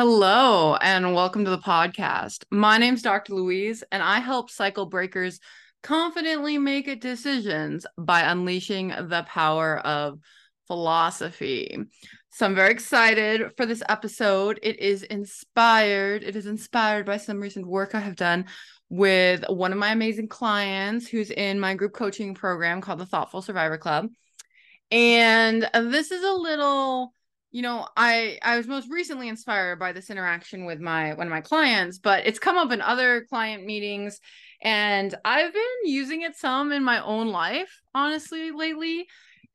Hello, and welcome to the podcast. My name's Dr. Louise, and I help cycle breakers confidently make decisions by unleashing the power of philosophy. So I'm very excited for this episode. It is inspired. It is inspired by some recent work I have done with one of my amazing clients who's in my group coaching program called the Thoughtful Survivor Club. And this is a little you know i i was most recently inspired by this interaction with my one of my clients but it's come up in other client meetings and i've been using it some in my own life honestly lately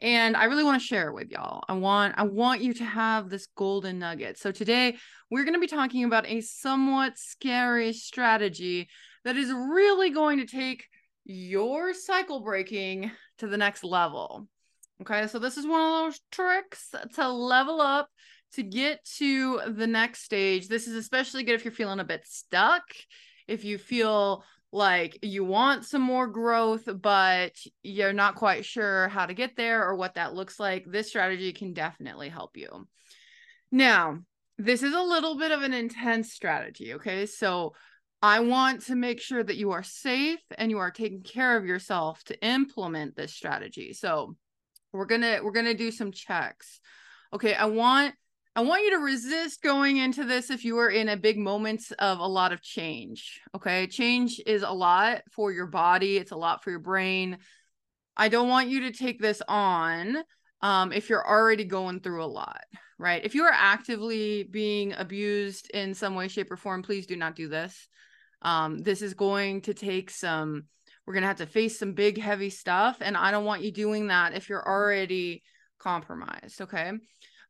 and i really want to share it with y'all. I want i want you to have this golden nugget. So today we're going to be talking about a somewhat scary strategy that is really going to take your cycle breaking to the next level Okay, so this is one of those tricks to level up to get to the next stage. This is especially good if you're feeling a bit stuck, if you feel like you want some more growth, but you're not quite sure how to get there or what that looks like. This strategy can definitely help you. Now, this is a little bit of an intense strategy. Okay, so I want to make sure that you are safe and you are taking care of yourself to implement this strategy. So, we're gonna we're gonna do some checks. Okay i want i want you to resist going into this if you are in a big moment of a lot of change okay? Change is a lot for your body. It's a lot for your brain. I don't want you to take this on um, if you're already going through a lot right? If you are actively being abused in some way shape or form please do not do this. Um, this is going to take some we're going to have to face some big heavy stuff and i don't want you doing that if you're already compromised okay?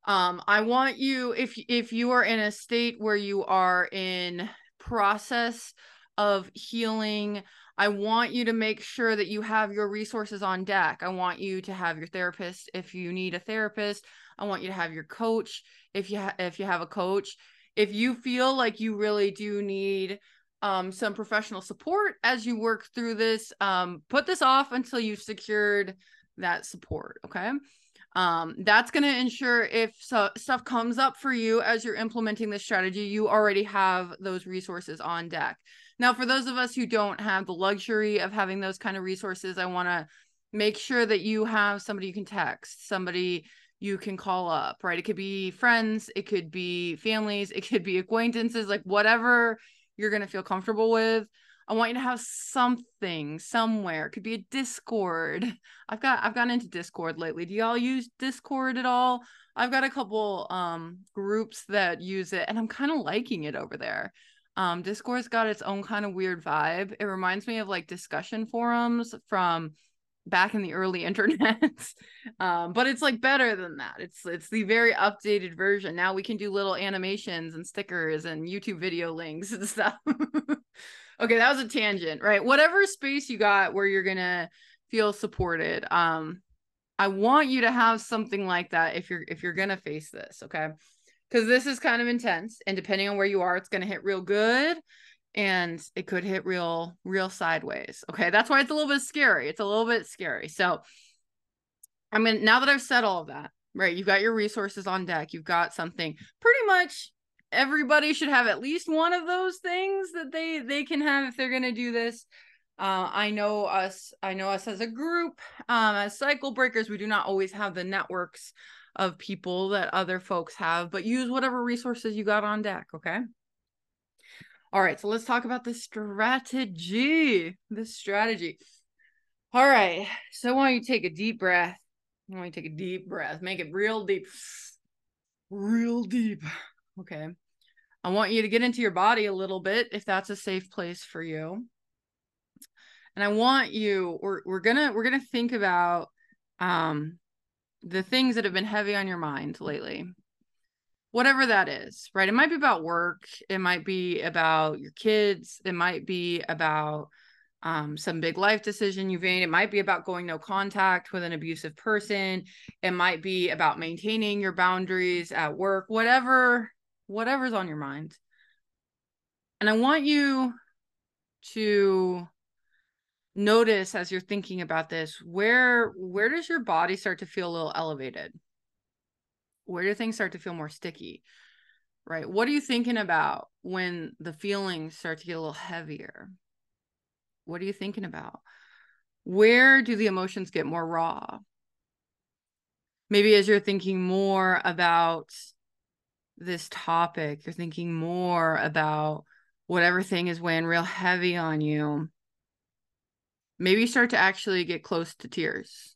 Um i want you if if you are in a state where you are in process of healing i want you to make sure that you have your resources on deck. I want you to have your therapist if you need a therapist. I want you to have your coach if you ha- if you have a coach. If you feel like you really do need um, some professional support as you work through this. Um, put this off until you've secured that support. Okay. Um, that's going to ensure if so, stuff comes up for you as you're implementing this strategy, you already have those resources on deck. Now, for those of us who don't have the luxury of having those kind of resources, I want to make sure that you have somebody you can text, somebody you can call up, right? It could be friends, it could be families, it could be acquaintances, like whatever you're going to feel comfortable with. I want you to have something somewhere. It could be a Discord. I've got I've gotten into Discord lately. Do y'all use Discord at all? I've got a couple um groups that use it and I'm kind of liking it over there. Um Discord's got its own kind of weird vibe. It reminds me of like discussion forums from back in the early internet um, but it's like better than that. It's it's the very updated version. Now we can do little animations and stickers and youtube video links and stuff. Okay that was a tangent right? Whatever space you got where you're gonna feel supported um i want you to have something like that if you're if you're gonna face this okay? Because this is kind of intense and depending on where you are it's gonna hit real good and it could hit real real sideways. Okay that's why it's a little bit scary. It's a little bit scary. So i mean now that i've said all of that right you've got your resources on deck. You've got something. Pretty much everybody should have at least one of those things that they they can have if they're to do this. Uh, i know us i know us as a group um, as cycle breakers we do not always have the networks of people that other folks have but use whatever resources you got on deck okay all right, so let's talk about the strategy. The strategy. All right, so I want you to take a deep breath. I want you take a deep breath, make it real deep, real deep. Okay. I want you to get into your body a little bit if that's a safe place for you. And I want you, we're, we're gonna we're gonna think about um the things that have been heavy on your mind lately whatever that is, right? It might be about work, it might be about your kids, it might be about um, some big life decision you've made. It might be about going no contact with an abusive person. It might be about maintaining your boundaries at work, whatever, whatever's on your mind. And I want you to notice as you're thinking about this, where where does your body start to feel a little elevated? Where do things start to feel more sticky right? What are you thinking about when the feelings start to get a little heavier? What are you thinking about? Where do the emotions get more raw? Maybe as you're thinking more about this topic, you're thinking more about whatever thing is weighing real heavy on you. Maybe you start to actually get close to tears.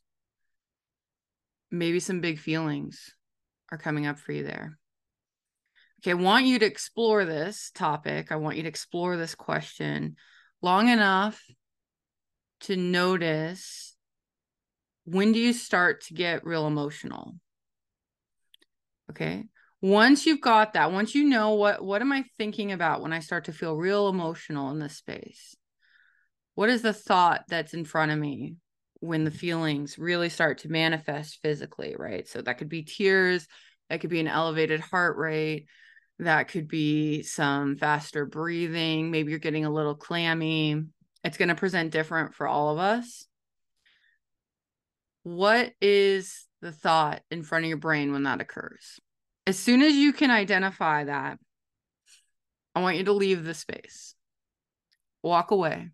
Maybe some big feelings are coming up for you there. Okay, I want you to explore this topic. I want you to explore this question long enough to notice when do you start to get real emotional? Okay. Once you've got that, once you know what what am I thinking about when I start to feel real emotional in this space? What is the thought that's in front of me when the feelings really start to manifest physically, right? So that could be tears, that could be an elevated heart rate, that could be some faster breathing, maybe you're getting a little clammy. It's going to present different for all of us. What is the thought in front of your brain when that occurs? As soon as you can identify that, I want you to leave the space, walk away,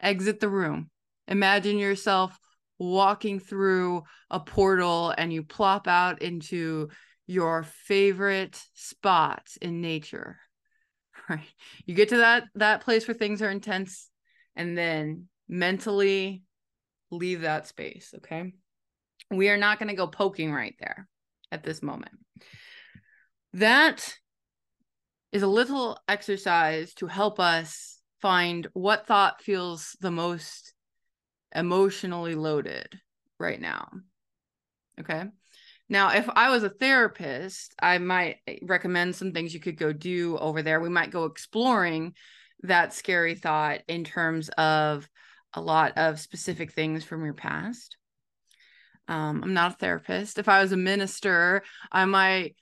exit the room. Imagine yourself walking through a portal and you plop out into your favorite spot in nature right? You get to that that place where things are intense and then mentally leave that space okay? We are not going to go poking right there at this moment. That is a little exercise to help us find what thought feels the most emotionally loaded right now okay now, if I was a therapist, I might recommend some things you could go do over there. We might go exploring that scary thought in terms of a lot of specific things from your past. Um, I'm not a therapist. If I was a minister, I might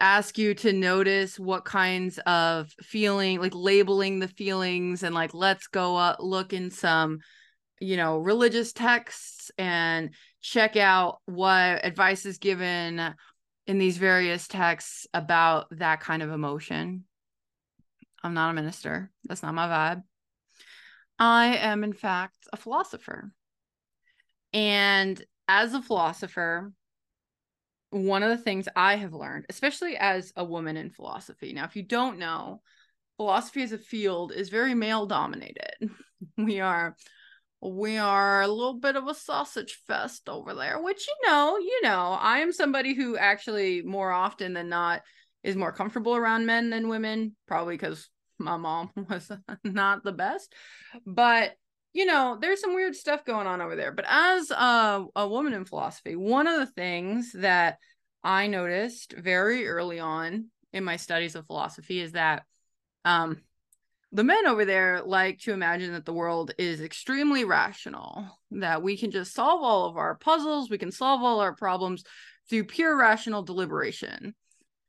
ask you to notice what kinds of feeling, like labeling the feelings, and like let's go uh, look in some, you know, religious texts and check out what advice is given in these various texts about that kind of emotion. I'm not a minister. That's not my vibe. I am, in fact, a philosopher. And as a philosopher, one of the things I have learned, especially as a woman in philosophy, now, if you don't know, philosophy as a field is very male dominated. We are we are a little bit of a sausage fest over there which you know you know i am somebody who actually more often than not is more comfortable around men than women probably because my mom was not the best. But you know there's some weird stuff going on over there. But as a, a woman in philosophy one of the things that i noticed very early on in my studies of philosophy is that um the men over there like to imagine that the world is extremely rational, that we can just solve all of our puzzles, we can solve all our problems through pure rational deliberation.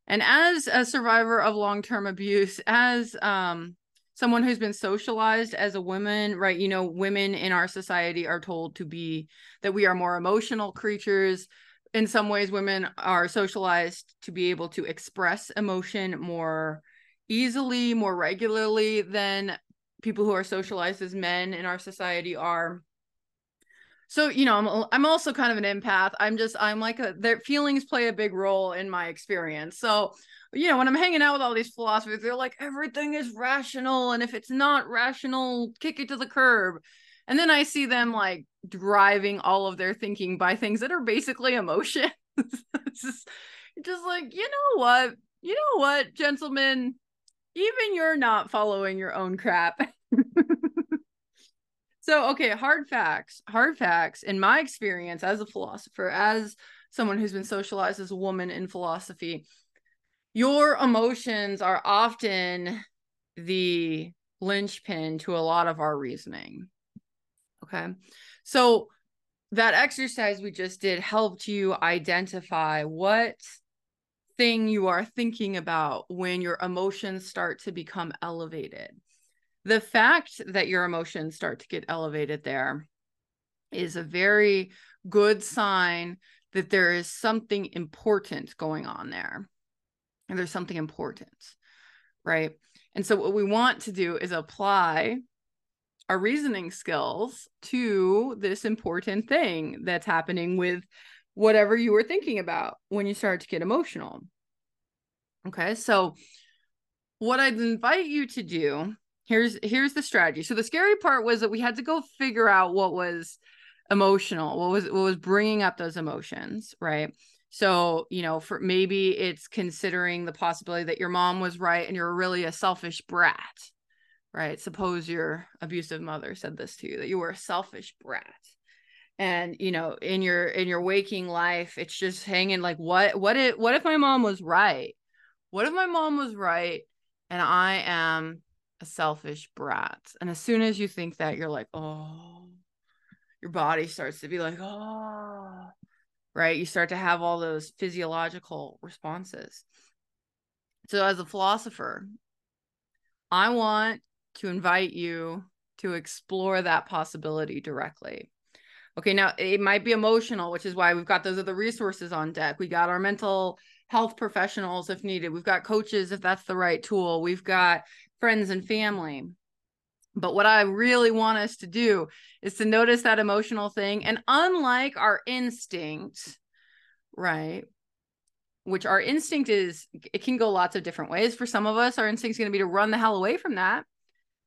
And as a survivor of long term abuse, as um, someone who's been socialized as a woman, right? You know, women in our society are told to be that we are more emotional creatures. In some ways, women are socialized to be able to express emotion more easily, more regularly than people who are socialized as men in our society are. So, you know, I'm I'm also kind of an empath. I'm just I'm like a, their feelings play a big role in my experience. So, you know, when I'm hanging out with all these philosophers, they're like everything is rational and if it's not rational, kick it to the curb. And then I see them like driving all of their thinking by things that are basically emotions. just, just like, you know what? You know what, gentlemen? Even you're not following your own crap. so, okay, hard facts. Hard facts. In my experience as a philosopher, as someone who's been socialized as a woman in philosophy, your emotions are often the linchpin to a lot of our reasoning. Okay. So, that exercise we just did helped you identify what thing you are thinking about when your emotions start to become elevated. The fact that your emotions start to get elevated there is a very good sign that there is something important going on there. and there's something important, right? And so what we want to do is apply our reasoning skills to this important thing that's happening with whatever you were thinking about when you started to get emotional. Okay, so what I'd invite you to do here's here's the strategy. So the scary part was that we had to go figure out what was emotional, what was what was bringing up those emotions, right? So, you know, for maybe it's considering the possibility that your mom was right and you're really a selfish brat, right? Suppose your abusive mother said this to you that you were a selfish brat. And you know, in your in your waking life, it's just hanging like what what if what if my mom was right? What if my mom was right and I am a selfish brat? And as soon as you think that, you're like, oh, your body starts to be like, oh, right? You start to have all those physiological responses. So, as a philosopher, I want to invite you to explore that possibility directly. Okay, now it might be emotional, which is why we've got those other resources on deck. We got our mental health professionals if needed. We've got coaches if that's the right tool. We've got friends and family. But what I really want us to do is to notice that emotional thing. And unlike our instinct, right? Which our instinct is, it can go lots of different ways. For some of us, our instinct is going to be to run the hell away from that.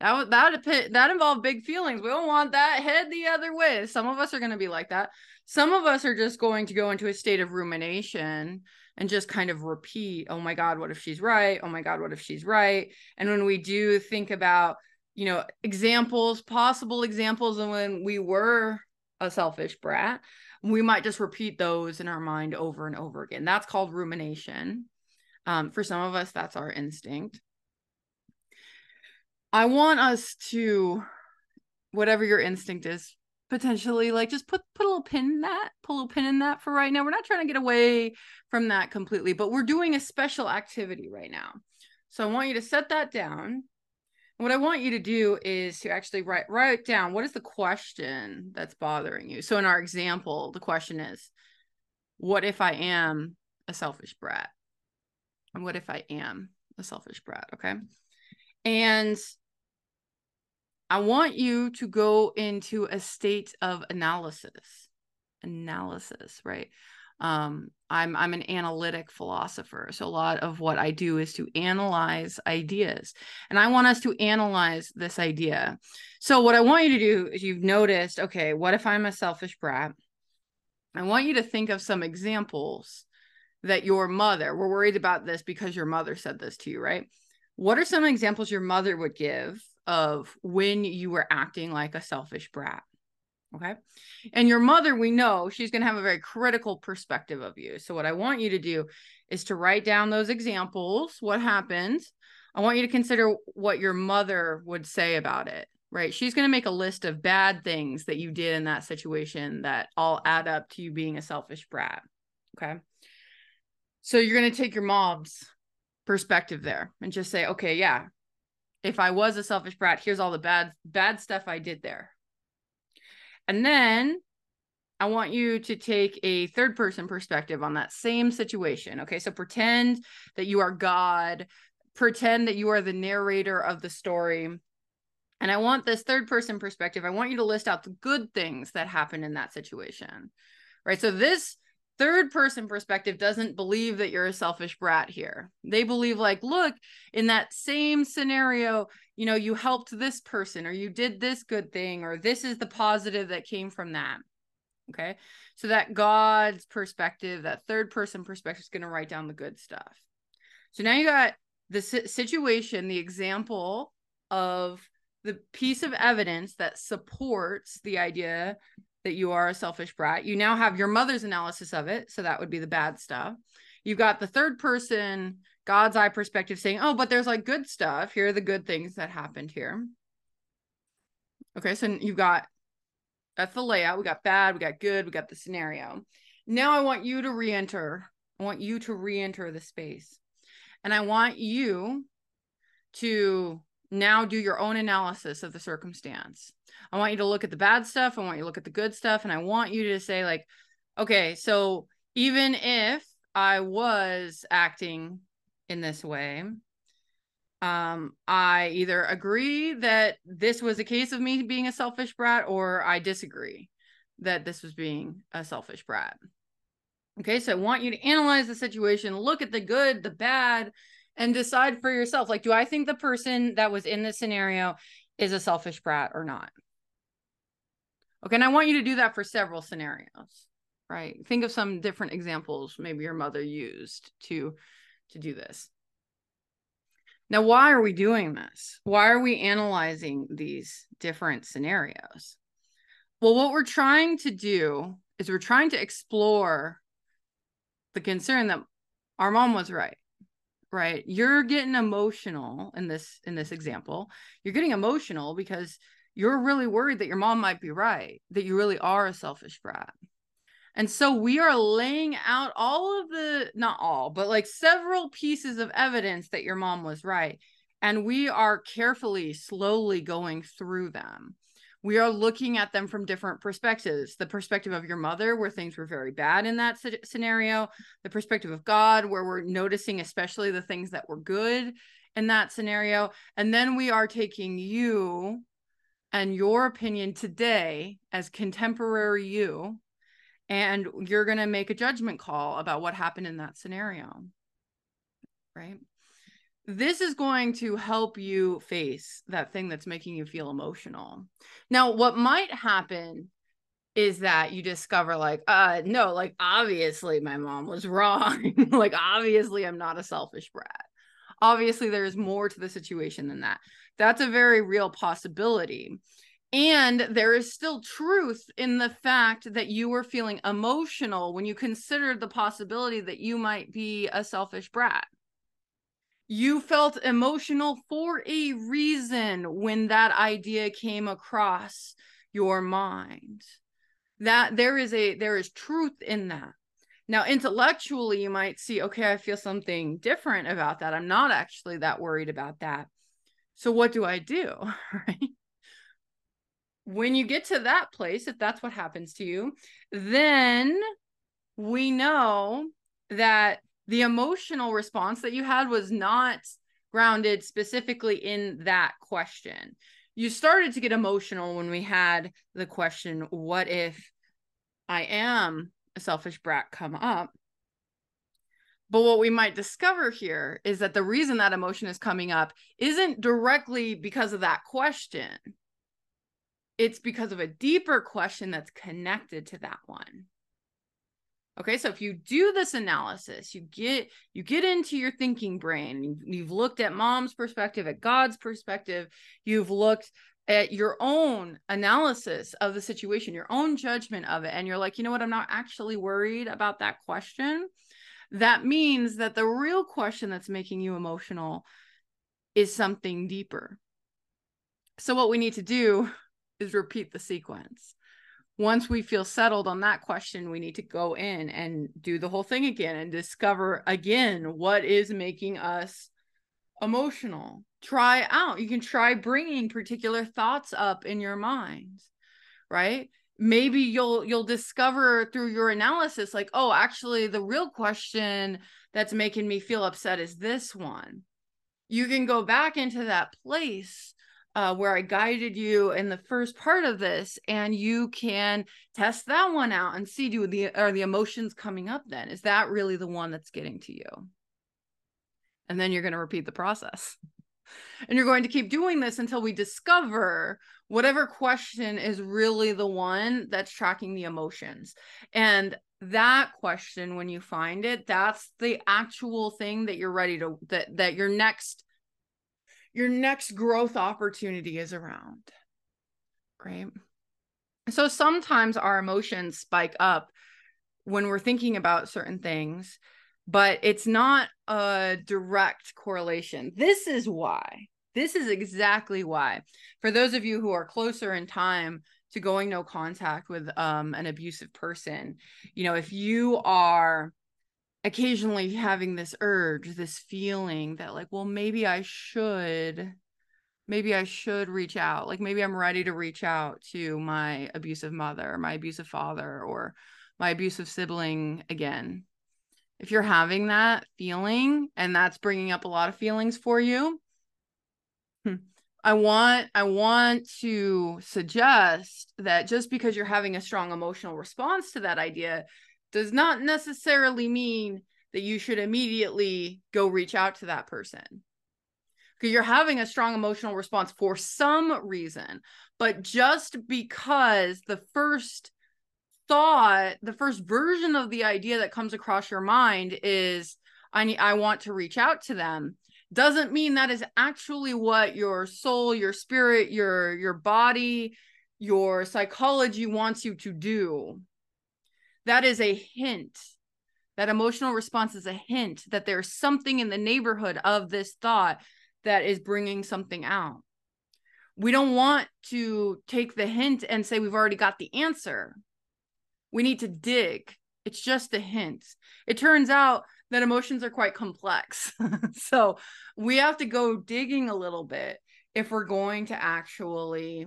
That that that involved big feelings. We don't want that. Head the other way. Some of us are going to be like that. Some of us are just going to go into a state of rumination and just kind of repeat, "Oh my God, what if she's right? Oh my God, what if she's right?" And when we do think about you know examples possible examples of when we were a selfish brat we might just repeat those in our mind over and over again that's called rumination um, for some of us that's our instinct i want us to whatever your instinct is potentially like just put put a little pin in that put a little pin in that for right now we're not trying to get away from that completely but we're doing a special activity right now so i want you to set that down what I want you to do is to actually write write down what is the question that's bothering you. So in our example, the question is, what if I am a selfish brat? And what if I am a selfish brat? Okay. And I want you to go into a state of analysis. Analysis, right? um, I'm I'm an analytic philosopher. So a lot of what I do is to analyze ideas. And I want us to analyze this idea. So what I want you to do is you've noticed, okay, what if I'm a selfish brat? I want you to think of some examples that your mother, we're worried about this because your mother said this to you, right? What are some examples your mother would give of when you were acting like a selfish brat? Okay. And your mother, we know she's going to have a very critical perspective of you. So, what I want you to do is to write down those examples, what happened. I want you to consider what your mother would say about it, right? She's going to make a list of bad things that you did in that situation that all add up to you being a selfish brat. Okay. So, you're going to take your mom's perspective there and just say, okay, yeah, if I was a selfish brat, here's all the bad, bad stuff I did there and then I want you to take a third person perspective on that same situation. Okay. So pretend that you are God, pretend that you are the narrator of the story. And I want this third person perspective. I want you to list out the good things that happened in that situation. Right. So this third person perspective doesn't believe that you're a selfish brat here. They believe, like, look, in that same scenario, you know, you helped this person or you did this good thing or this is the positive that came from that. Okay. So that God's perspective, that third person perspective is going to write down the good stuff. So now you got the situation, the example of the piece of evidence that supports the idea that you are a selfish brat. You now have your mother's analysis of it. So that would be the bad stuff. You've got the third person, God's eye perspective saying, oh, but there's like good stuff. Here are the good things that happened here. Okay. So you've got that's the layout. We got bad, we got good, we got the scenario. Now I want you to re enter. I want you to re enter the space. And I want you to now do your own analysis of the circumstance. I want you to look at the bad stuff. I want you to look at the good stuff. And I want you to say, like, okay, so even if I was acting in this way. Um, I either agree that this was a case of me being a selfish brat, or I disagree that this was being a selfish brat. Okay, so I want you to analyze the situation, look at the good, the bad, and decide for yourself like, do I think the person that was in this scenario is a selfish brat or not? Okay, and I want you to do that for several scenarios, right? Think of some different examples maybe your mother used to to do this. Now, why are we doing this? Why are we analyzing these different scenarios? Well, what we're trying to do is we're trying to explore the concern that our mom was right right? You're getting emotional in this in this example. You're getting emotional because you're really worried that your mom might be right that you really are a selfish brat. And so we are laying out all of the not all but like several pieces of evidence that your mom was right. And we are carefully slowly going through them we are looking at them from different perspectives. The perspective of your mother where things were very bad in that scenario. The perspective of god where we're noticing especially the things that were good in that scenario. And then we are taking you and your opinion today as contemporary you and you're going to make a judgment call about what happened in that scenario. Right this is going to help you face that thing that's making you feel emotional. Now, what might happen is that you discover like uh no like obviously my mom was wrong. Like obviously i'm not a selfish brat. Obviously there's more to the situation than that. That's a very real possibility. And there is still truth in the fact that you were feeling emotional when you considered the possibility that you might be a selfish brat you felt emotional for a reason when that idea came across your mind. That there is a there is truth in that. Now intellectually you might see okay i feel something different about that. I'm not actually that worried about that. So what do i do? Right? When you get to that place if that's what happens to you then we know that the emotional response that you had was not grounded specifically in that question. You started to get emotional when we had the question, What if I am a selfish brat come up? But what we might discover here is that the reason that emotion is coming up isn't directly because of that question. It's because of a deeper question that's connected to that one. Okay, so if you do this analysis, you get you get into your thinking brain. You've, looked at mom's perspective, at God's perspective. You've looked at your own analysis of the situation, your own judgment of it, and you're like, you know what? I'm not actually worried about that question. That means that the real question that's making you emotional is something deeper. So what we need to do is repeat the sequence once we feel settled on that question, we need to go in and do the whole thing again and discover again what is making us emotional. Try out. You can try bringing particular thoughts up in your mind, right? Maybe you'll you'll discover through your analysis like, "Oh, actually the real question that's making me feel upset is this one." You can go back into that place uh, where I guided you in the first part of this, and you can test that one out and see do the are the emotions coming up. Then is that really the one that's getting to you? And then you're going to repeat the process, and you're going to keep doing this until we discover whatever question is really the one that's tracking the emotions. And that question, when you find it, that's the actual thing that you're ready to that that your next your next growth opportunity is around. Right. So sometimes our emotions spike up when we're thinking about certain things, but it's not a direct correlation. This is why. This is exactly why. For those of you who are closer in time to going no contact with um, an abusive person, you know, if you are occasionally having this urge, this feeling that like, well, maybe I should maybe I should reach out. Like maybe I'm ready to reach out to my abusive mother, my abusive father or my abusive sibling again. if you're having that feeling and that's bringing up a lot of feelings for you, hmm, I want I want to suggest that just because you're having a strong emotional response to that idea does not necessarily mean that you should immediately go reach out to that person. Because you're having a strong emotional response for some reason, but just because the first thought, the first version of the idea that comes across your mind is I need I want to reach out to them doesn't mean that is actually what your soul, your spirit, your your body, your psychology wants you to do. That is a hint. That emotional response is a hint that there's something in the neighborhood of this thought that is bringing something out. We don't want to take the hint and say we've already got the answer we need to dig. It's just a hint. It turns out that emotions are quite complex. so we have to go digging a little bit if we're going to actually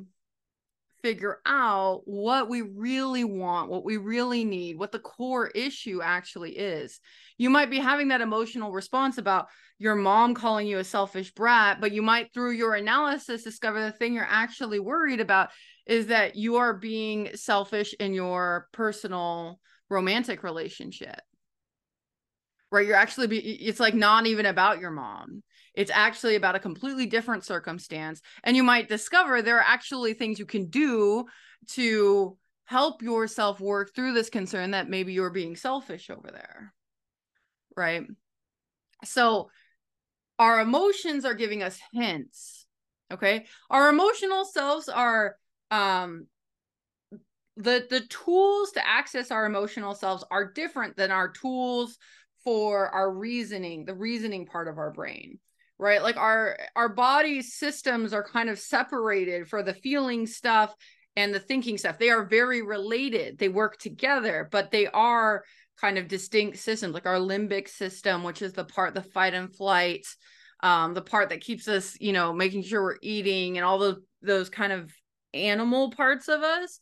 figure out what we really want, what we really need, what the core issue actually is. You might be having that emotional response about your mom calling you a selfish brat, but you might, through your analysis, discover the thing you're actually worried about is that you are being selfish in your personal romantic relationship. Right? You're actually be, it's like not even about your mom it's actually about a completely different circumstance and you might discover there are actually things you can do to help yourself work through this concern that maybe you're being selfish over there right? So our emotions are giving us hints okay? Our emotional selves are um the the tools to access our emotional selves are different than our tools for our reasoning the reasoning part of our brain right? Like our our body systems are kind of separated for the feeling stuff and the thinking stuff. They are very related. They work together but they are kind of distinct systems like our limbic system which is the part the fight and flight um the part that keeps us you know making sure we're eating and all those those kind of animal parts of us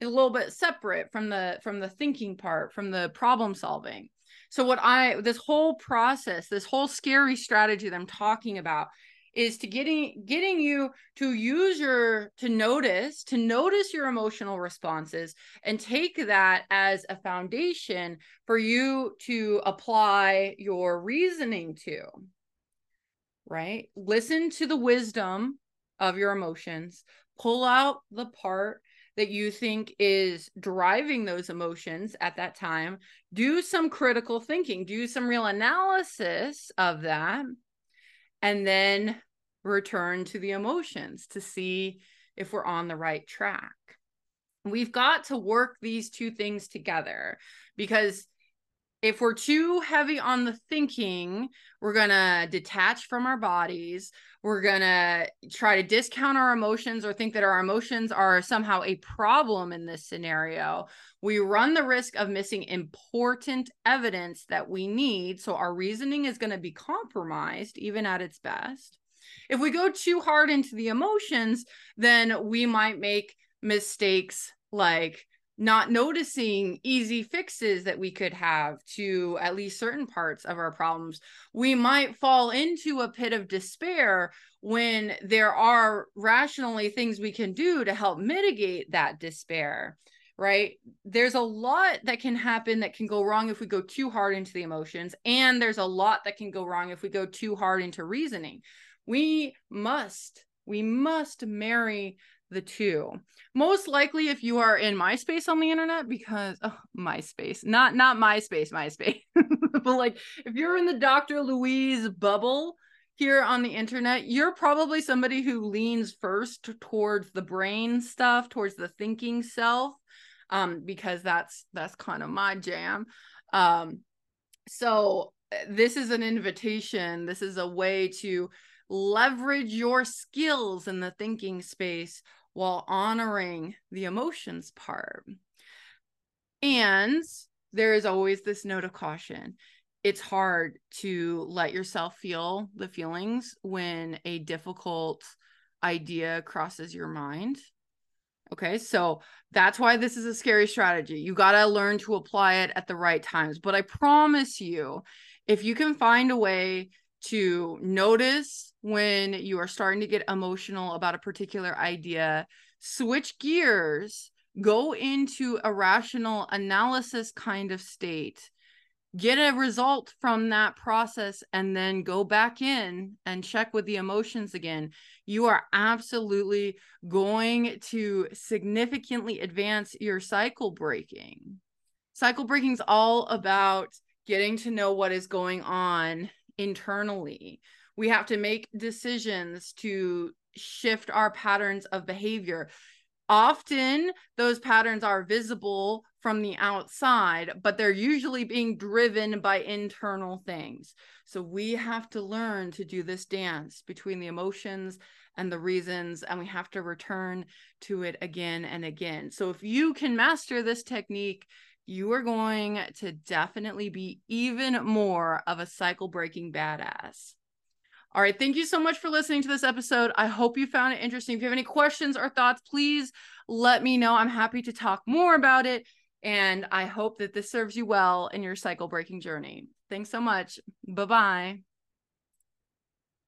a little bit separate from the from the thinking part from the problem solving so what i this whole process this whole scary strategy that i'm talking about is to getting getting you to use your to notice to notice your emotional responses and take that as a foundation for you to apply your reasoning to right? Listen to the wisdom of your emotions pull out the part that you think is driving those emotions at that time do some critical thinking do some real analysis of that and then return to the emotions to see if we're on the right track. We've got to work these two things together because if we're too heavy on the thinking, we're going to detach from our bodies. We're going to try to discount our emotions or think that our emotions are somehow a problem in this scenario. We run the risk of missing important evidence that we need. So our reasoning is going to be compromised, even at its best. If we go too hard into the emotions, then we might make mistakes like not noticing easy fixes that we could have to at least certain parts of our problems, we might fall into a pit of despair when there are rationally things we can do to help mitigate that despair. Right. There's a lot that can happen that can go wrong if we go too hard into the emotions. And there's a lot that can go wrong if we go too hard into reasoning. We must, we must marry the two. Most likely if you are in MySpace on the internet because oh, MySpace, not not MySpace, MySpace. but like if you're in the Dr. Louise bubble here on the internet, you're probably somebody who leans first towards the brain stuff, towards the thinking self um because that's that's kind of my jam. Um so eh, this is an invitation. This is a way to leverage your skills in the thinking space while honoring the emotions part. And there is always this note of caution. It's hard to let yourself feel the feelings when a difficult idea crosses your mind. Okay, so that's why this is a scary strategy. You got to learn to apply it at the right times. But I promise you, if you can find a way to notice when you are starting to get emotional about a particular idea, switch gears, go into a rational analysis kind of state, get a result from that process and then go back in and check with the emotions again, you are absolutely going to significantly advance your cycle breaking. Cycle breaking is all about getting to know what is going on internally. We have to make decisions to shift our patterns of behavior. Often those patterns are visible from the outside, but they're usually being driven by internal things. So we have to learn to do this dance between the emotions and the reasons, and we have to return to it again and again. So if you can master this technique, you are going to definitely be even more of a cycle breaking badass. All right. Thank you so much for listening to this episode. I hope you found it interesting. If you have any questions or thoughts, please let me know. I'm happy to talk more about it. And I hope that this serves you well in your cycle breaking journey. Thanks so much. Bye bye.